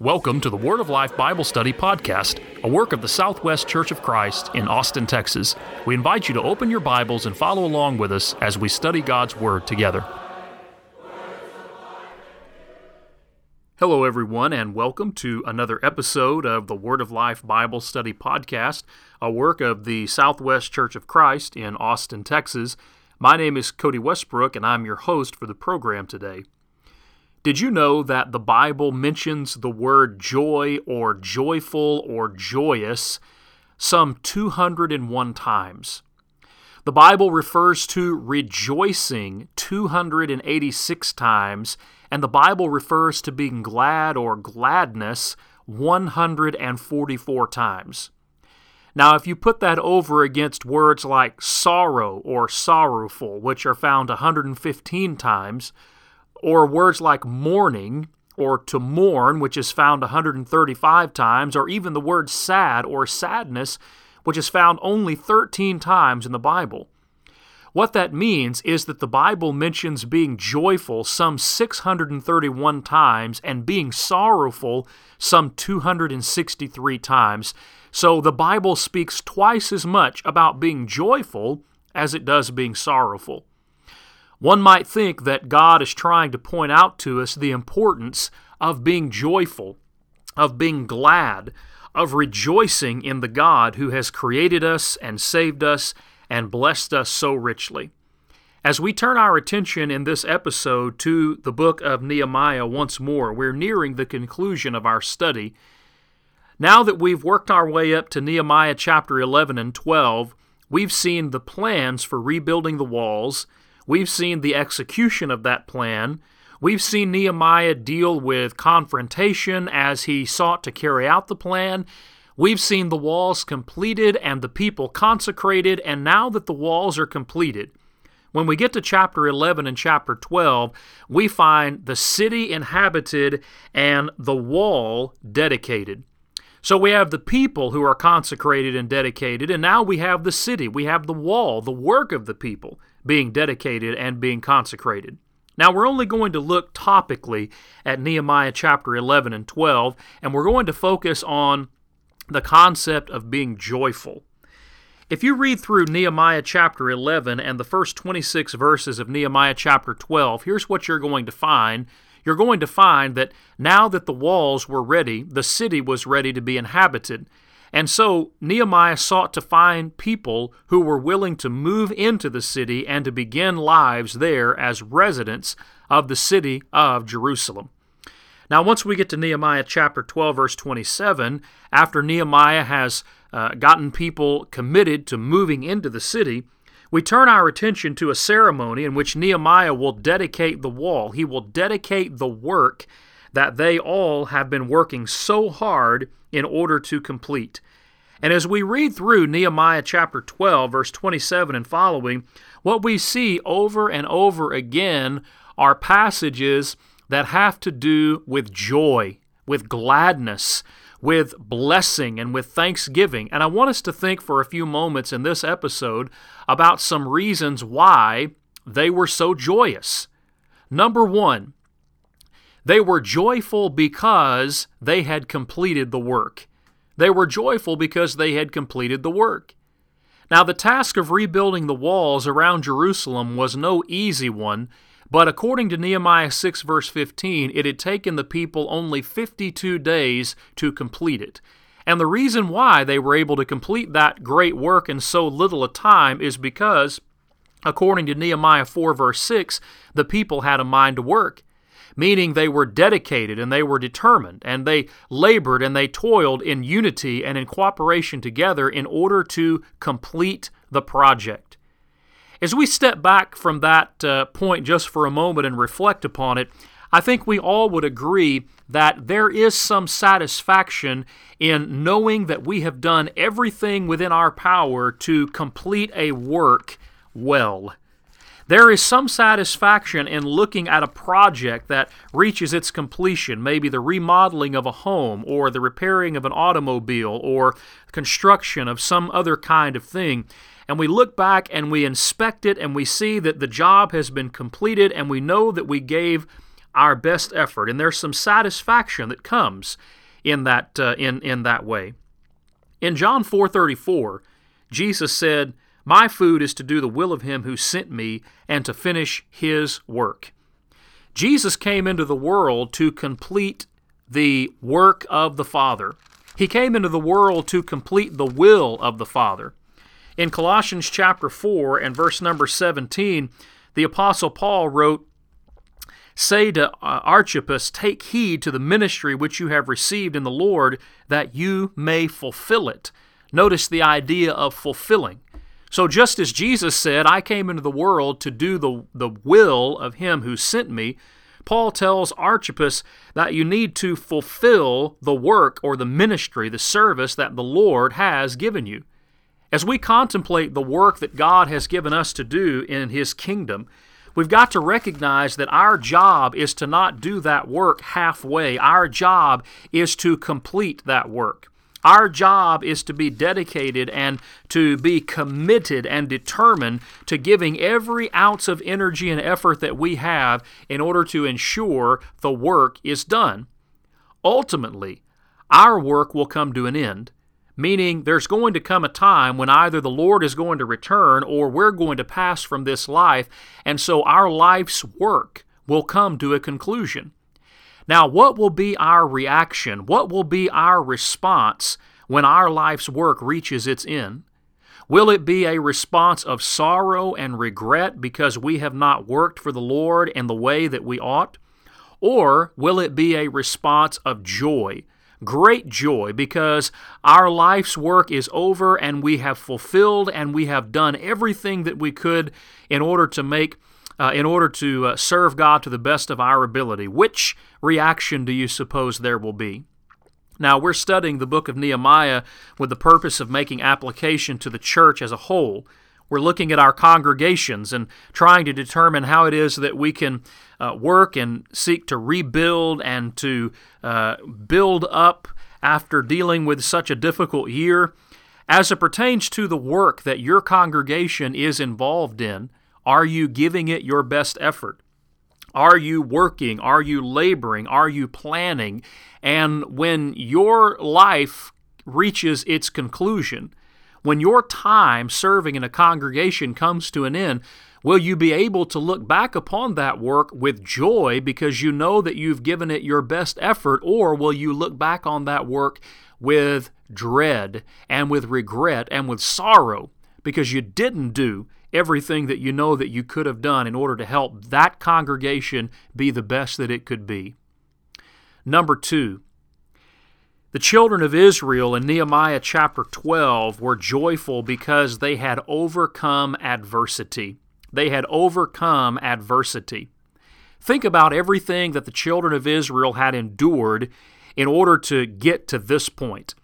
Welcome to the Word of Life Bible Study Podcast, a work of the Southwest Church of Christ in Austin, Texas. We invite you to open your Bibles and follow along with us as we study God's Word together. Hello, everyone, and welcome to another episode of the Word of Life Bible Study Podcast, a work of the Southwest Church of Christ in Austin, Texas. My name is Cody Westbrook, and I'm your host for the program today. Did you know that the Bible mentions the word joy or joyful or joyous some 201 times? The Bible refers to rejoicing 286 times, and the Bible refers to being glad or gladness 144 times. Now, if you put that over against words like sorrow or sorrowful, which are found 115 times, or words like mourning or to mourn, which is found 135 times, or even the word sad or sadness, which is found only 13 times in the Bible. What that means is that the Bible mentions being joyful some 631 times and being sorrowful some 263 times. So the Bible speaks twice as much about being joyful as it does being sorrowful. One might think that God is trying to point out to us the importance of being joyful, of being glad, of rejoicing in the God who has created us and saved us and blessed us so richly. As we turn our attention in this episode to the book of Nehemiah once more, we're nearing the conclusion of our study. Now that we've worked our way up to Nehemiah chapter 11 and 12, we've seen the plans for rebuilding the walls We've seen the execution of that plan. We've seen Nehemiah deal with confrontation as he sought to carry out the plan. We've seen the walls completed and the people consecrated, and now that the walls are completed, when we get to chapter 11 and chapter 12, we find the city inhabited and the wall dedicated. So we have the people who are consecrated and dedicated, and now we have the city. We have the wall, the work of the people being dedicated and being consecrated. Now, we're only going to look topically at Nehemiah chapter 11 and 12, and we're going to focus on the concept of being joyful. If you read through Nehemiah chapter 11 and the first 26 verses of Nehemiah chapter 12, here's what you're going to find. You're going to find that now that the walls were ready, the city was ready to be inhabited. And so Nehemiah sought to find people who were willing to move into the city and to begin lives there as residents of the city of Jerusalem. Now, once we get to Nehemiah chapter 12, verse 27, after Nehemiah has uh, gotten people committed to moving into the city, we turn our attention to a ceremony in which Nehemiah will dedicate the wall. He will dedicate the work that they all have been working so hard in order to complete. And as we read through Nehemiah chapter 12, verse 27 and following, what we see over and over again are passages that have to do with joy, with gladness, with blessing, and with thanksgiving. And I want us to think for a few moments in this episode about some reasons why they were so joyous. Number one, they were joyful because they had completed the work. They were joyful because they had completed the work. Now, the task of rebuilding the walls around Jerusalem was no easy one, but according to Nehemiah 6, verse 15, it had taken the people only 52 days to complete it. And the reason why they were able to complete that great work in so little a time is because, according to Nehemiah 4, verse 6, the people had a mind to work meaning they were dedicated and they were determined and they labored and they toiled in unity and in cooperation together in order to complete the project. As we step back from that uh, point just for a moment and reflect upon it, I think we all would agree that there is some satisfaction in knowing that we have done everything within our power to complete a work well. There is some satisfaction in looking at a project that reaches its completion, maybe the remodeling of a home, or the repairing of an automobile, or construction of some other kind of thing. And we look back and we inspect it and we see that the job has been completed and we know that we gave our best effort, and there's some satisfaction that comes in that uh, in in that way. In John 4:34, Jesus said, "My food is to do the will of him who sent me and to finish his work." Jesus came into the world to complete the work of the Father. He came into the world to complete the will of the Father. In Colossians chapter 4 and verse number 17, the apostle Paul wrote, Say to uh, Archippus, Take heed to the ministry which you have received in the Lord, that you may fulfill it. Notice the idea of fulfilling. So, just as Jesus said, I came into the world to do the, the will of him who sent me, Paul tells Archippus that you need to fulfill the work or the ministry, the service that the Lord has given you. As we contemplate the work that God has given us to do in His kingdom, we've got to recognize that our job is to not do that work halfway. Our job is to complete that work. Our job is to be dedicated and to be committed and determined to giving every ounce of energy and effort that we have in order to ensure the work is done. Ultimately, our work will come to an end, meaning there's going to come a time when either the Lord is going to return or we're going to pass from this life, and so our life's work will come to a conclusion. Now, what will be our reaction? What will be our response when our life's work reaches its end? Will it be a response of sorrow and regret because we have not worked for the Lord in the way that we ought? Or will it be a response of joy, great joy, because our life's work is over and we have fulfilled and we have done everything that we could in order to make uh, in order to uh, serve God to the best of our ability. Which reaction do you suppose there will be? Now, we're studying the book of Nehemiah with the purpose of making application to the church as a whole. We're looking at our congregations and trying to determine how it is that we can uh, work and seek to rebuild and to uh, build up after dealing with such a difficult year. As it pertains to the work that your congregation is involved in, are you giving it your best effort? Are you working? Are you laboring? Are you planning? And when your life reaches its conclusion, when your time serving in a congregation comes to an end, will you be able to look back upon that work with joy because you know that you've given it your best effort, or will you look back on that work with dread and with regret and with sorrow because you didn't do everything that you know that you could have done in order to help that congregation be the best that it could be. Number two, the children of Israel in Nehemiah chapter 12 were joyful because they had overcome adversity. They had overcome adversity. Think about everything that the children of Israel had endured in order to get to this point.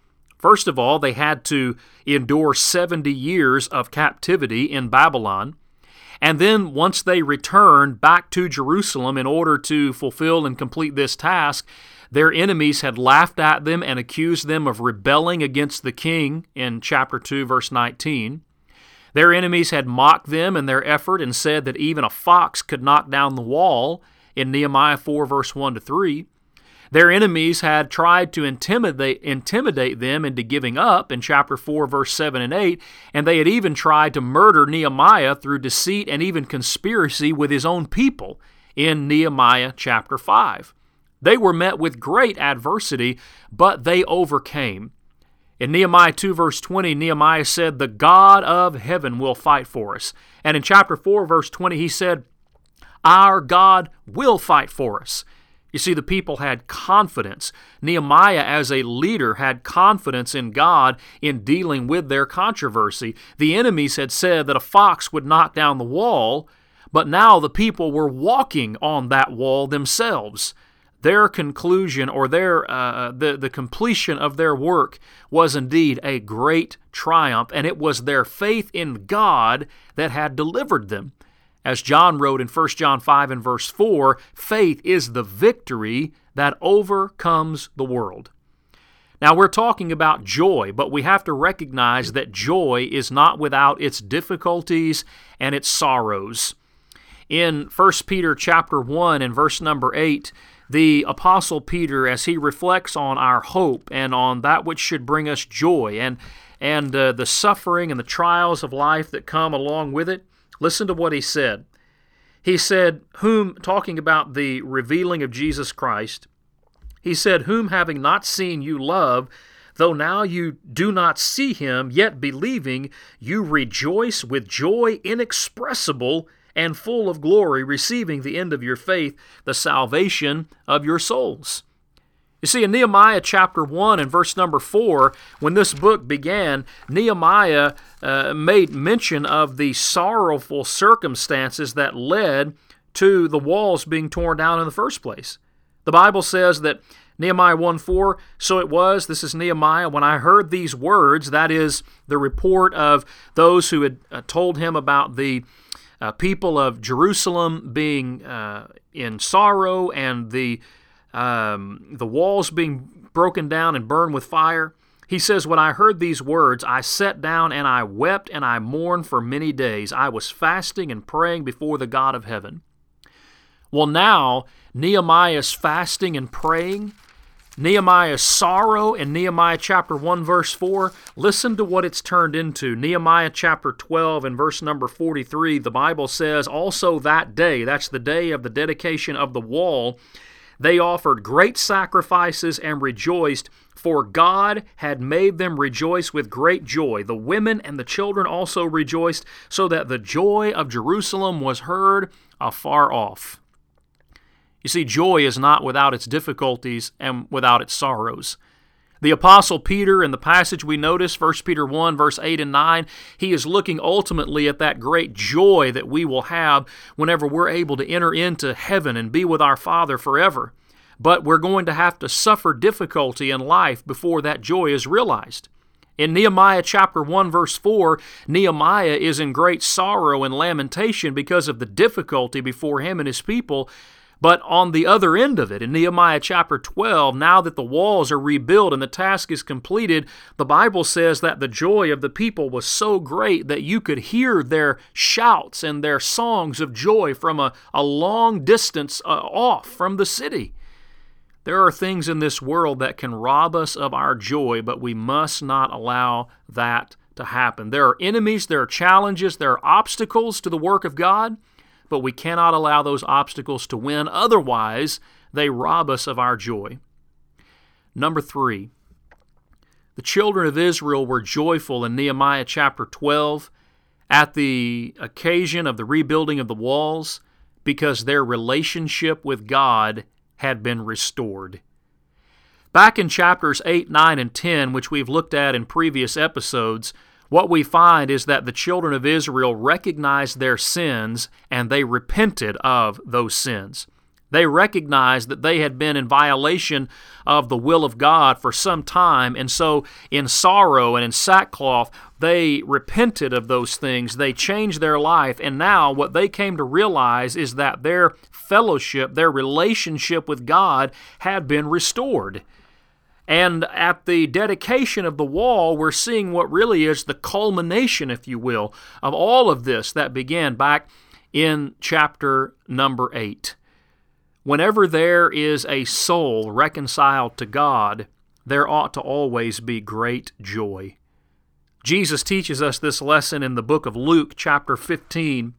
First of all, they had to endure 70 years of captivity in Babylon. And then, once they returned back to Jerusalem in order to fulfill and complete this task, their enemies had laughed at them and accused them of rebelling against the king in chapter 2, verse 19. Their enemies had mocked them in their effort and said that even a fox could knock down the wall in Nehemiah 4, verse 1 to 3. Their enemies had tried to intimidate, intimidate them into giving up in chapter 4, verse 7 and 8, and they had even tried to murder Nehemiah through deceit and even conspiracy with his own people in Nehemiah chapter 5. They were met with great adversity, but they overcame. In Nehemiah 2, verse 20, Nehemiah said, The God of heaven will fight for us. And in chapter 4, verse 20, he said, Our God will fight for us. You see, the people had confidence. Nehemiah, as a leader, had confidence in God in dealing with their controversy. The enemies had said that a fox would knock down the wall, but now the people were walking on that wall themselves. Their conclusion or their uh, the, the completion of their work was indeed a great triumph, and it was their faith in God that had delivered them. As John wrote in 1 John 5 and verse 4, faith is the victory that overcomes the world. Now, we're talking about joy, but we have to recognize that joy is not without its difficulties and its sorrows. In 1 Peter chapter 1 and verse number 8, the apostle Peter as he reflects on our hope and on that which should bring us joy and and uh, the suffering and the trials of life that come along with it, listen to what he said. He said, whom talking about the revealing of Jesus Christ, he said, whom having not seen you love, though now you do not see him, yet believing, you rejoice with joy inexpressible and full of glory, receiving the end of your faith, the salvation of your souls. You see, in Nehemiah chapter 1 and verse number 4, when this book began, Nehemiah uh, made mention of the sorrowful circumstances that led to the walls being torn down in the first place. The Bible says that Nehemiah 1 4, so it was, this is Nehemiah, when I heard these words, that is the report of those who had uh, told him about the uh, people of Jerusalem being uh, in sorrow and the um, the walls being broken down and burned with fire. He says, When I heard these words, I sat down and I wept and I mourned for many days. I was fasting and praying before the God of heaven. Well, now Nehemiah's fasting and praying Nehemiah's sorrow in Nehemiah chapter 1 verse 4, listen to what it's turned into. Nehemiah chapter 12 and verse number 43, the Bible says, Also that day, that's the day of the dedication of the wall, they offered great sacrifices and rejoiced, for God had made them rejoice with great joy. The women and the children also rejoiced, so that the joy of Jerusalem was heard afar off. You see, joy is not without its difficulties and without its sorrows. The Apostle Peter, in the passage we notice, 1 Peter 1, verse 8 and 9, he is looking ultimately at that great joy that we will have whenever we're able to enter into heaven and be with our Father forever. But we're going to have to suffer difficulty in life before that joy is realized. In Nehemiah chapter 1 verse 4, Nehemiah is in great sorrow and lamentation because of the difficulty before him and his people, but on the other end of it, in Nehemiah chapter 12, now that the walls are rebuilt and the task is completed, the Bible says that the joy of the people was so great that you could hear their shouts and their songs of joy from a, a long distance uh, off from the city. There are things in this world that can rob us of our joy, but we must not allow that to happen. There are enemies, there are challenges, there are obstacles to the work of God but we cannot allow those obstacles to win. Otherwise, they rob us of our joy. Number three, the children of Israel were joyful in Nehemiah chapter 12 at the occasion of the rebuilding of the walls because their relationship with God had been restored. Back in chapters 8, 9, and 10, which we've looked at in previous episodes, what we find is that the children of Israel recognized their sins and they repented of those sins. They recognized that they had been in violation of the will of God for some time, and so in sorrow and in sackcloth, they repented of those things. They changed their life, and now what they came to realize is that their fellowship, their relationship with God, had been restored. And at the dedication of the wall, we're seeing what really is the culmination, if you will, of all of this that began back in chapter number 8. Whenever there is a soul reconciled to God, there ought to always be great joy. Jesus teaches us this lesson in the book of Luke, chapter 15.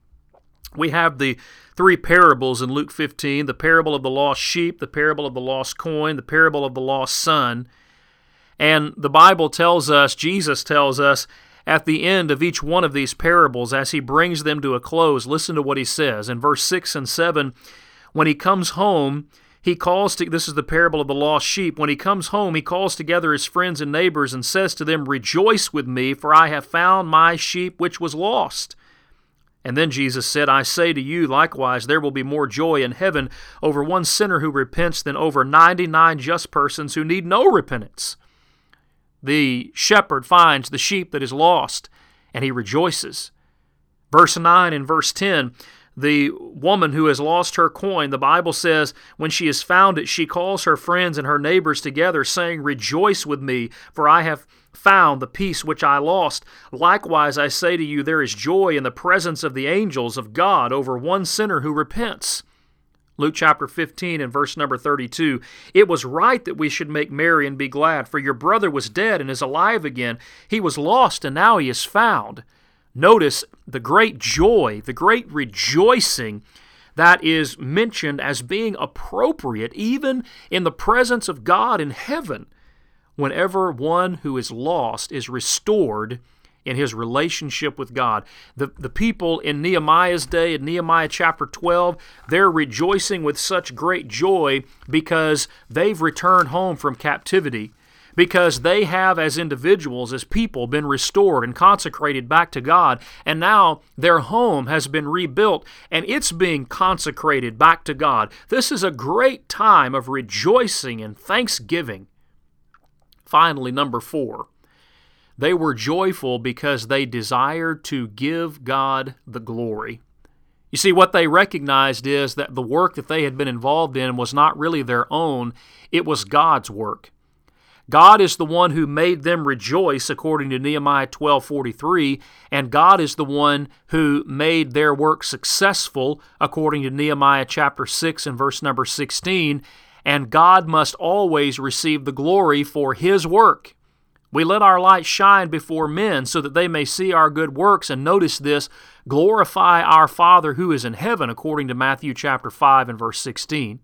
We have the three parables in Luke 15 the parable of the lost sheep, the parable of the lost coin, the parable of the lost son. And the Bible tells us, Jesus tells us, at the end of each one of these parables, as he brings them to a close, listen to what he says. In verse 6 and 7, when he comes home, he calls to this is the parable of the lost sheep when he comes home he calls together his friends and neighbors and says to them rejoice with me for i have found my sheep which was lost and then Jesus said, I say to you, likewise, there will be more joy in heaven over one sinner who repents than over 99 just persons who need no repentance. The shepherd finds the sheep that is lost, and he rejoices. Verse 9 and verse 10 The woman who has lost her coin, the Bible says, when she has found it, she calls her friends and her neighbors together, saying, Rejoice with me, for I have found the piece which I lost. Likewise, I say to you, there is joy in the presence of the angels of God over one sinner who repents. Luke chapter 15 and verse number 32. It was right that we should make merry and be glad, for your brother was dead and is alive again. He was lost and now he is found. Notice the great joy, the great rejoicing that is mentioned as being appropriate even in the presence of God in heaven whenever one who is lost is restored in his relationship with God. The, the people in Nehemiah's day, in Nehemiah chapter 12, they're rejoicing with such great joy because they've returned home from captivity because they have, as individuals, as people, been restored and consecrated back to God, and now their home has been rebuilt and it's being consecrated back to God. This is a great time of rejoicing and thanksgiving. Finally, number four, they were joyful because they desired to give God the glory. You see, what they recognized is that the work that they had been involved in was not really their own, it was God's work. God is the one who made them rejoice according to Nehemiah 12:43 and God is the one who made their work successful according to Nehemiah chapter 6 and verse number 16 and God must always receive the glory for his work. We let our light shine before men so that they may see our good works and notice this glorify our Father who is in heaven according to Matthew chapter 5 and verse 16.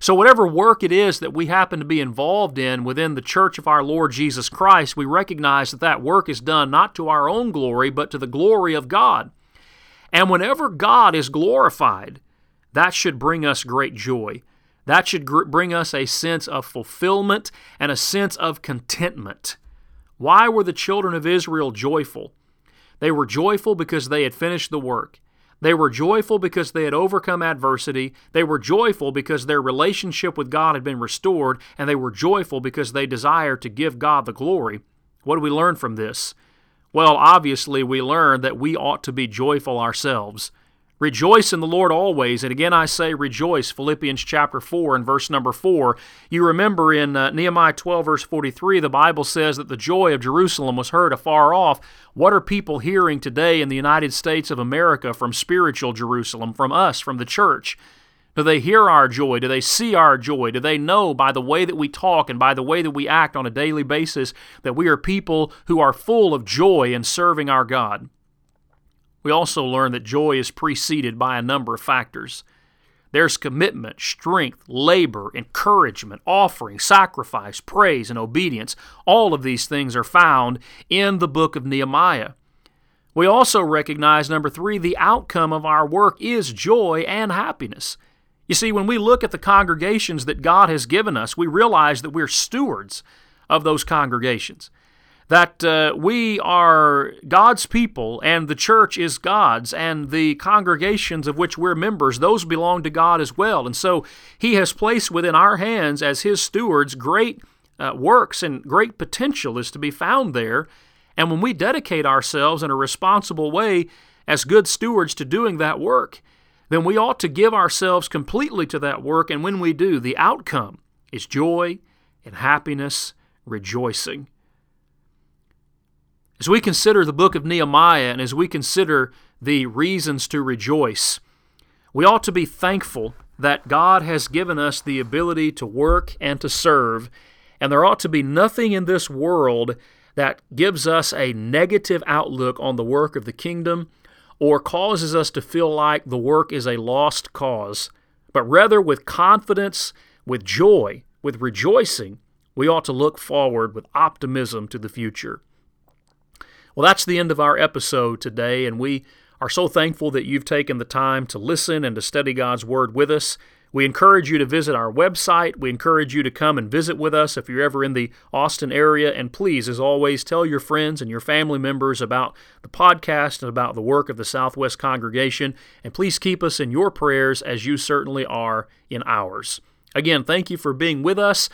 So, whatever work it is that we happen to be involved in within the church of our Lord Jesus Christ, we recognize that that work is done not to our own glory, but to the glory of God. And whenever God is glorified, that should bring us great joy. That should gr- bring us a sense of fulfillment and a sense of contentment. Why were the children of Israel joyful? They were joyful because they had finished the work. They were joyful because they had overcome adversity. They were joyful because their relationship with God had been restored. And they were joyful because they desired to give God the glory. What do we learn from this? Well, obviously, we learn that we ought to be joyful ourselves. Rejoice in the Lord always. And again, I say rejoice. Philippians chapter 4 and verse number 4. You remember in uh, Nehemiah 12, verse 43, the Bible says that the joy of Jerusalem was heard afar off. What are people hearing today in the United States of America from spiritual Jerusalem, from us, from the church? Do they hear our joy? Do they see our joy? Do they know by the way that we talk and by the way that we act on a daily basis that we are people who are full of joy in serving our God? We also learn that joy is preceded by a number of factors. There's commitment, strength, labor, encouragement, offering, sacrifice, praise, and obedience. All of these things are found in the book of Nehemiah. We also recognize, number three, the outcome of our work is joy and happiness. You see, when we look at the congregations that God has given us, we realize that we're stewards of those congregations that uh, we are God's people and the church is God's and the congregations of which we're members, those belong to God as well. And so He has placed within our hands as His stewards great uh, works and great potential is to be found there. And when we dedicate ourselves in a responsible way as good stewards to doing that work, then we ought to give ourselves completely to that work. And when we do, the outcome is joy and happiness, rejoicing. As we consider the book of Nehemiah and as we consider the reasons to rejoice, we ought to be thankful that God has given us the ability to work and to serve, and there ought to be nothing in this world that gives us a negative outlook on the work of the kingdom or causes us to feel like the work is a lost cause, but rather with confidence, with joy, with rejoicing, we ought to look forward with optimism to the future. Well, that's the end of our episode today, and we are so thankful that you've taken the time to listen and to study God's Word with us. We encourage you to visit our website. We encourage you to come and visit with us if you're ever in the Austin area. And please, as always, tell your friends and your family members about the podcast and about the work of the Southwest Congregation. And please keep us in your prayers as you certainly are in ours. Again, thank you for being with us,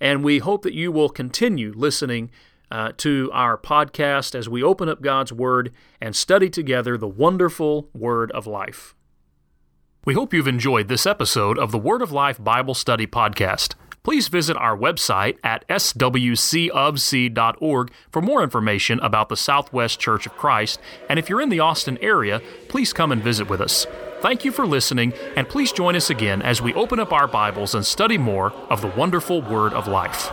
and we hope that you will continue listening uh, to our podcast as we open up God's Word and study together the wonderful Word of life. We hope you've enjoyed this episode of the Word of Life Bible Study Podcast. Please visit our website at swcofc.org for more information about the Southwest Church of Christ. And if you're in the Austin area, please come and visit with us. Thank you for listening, and please join us again as we open up our Bibles and study more of the wonderful Word of Life.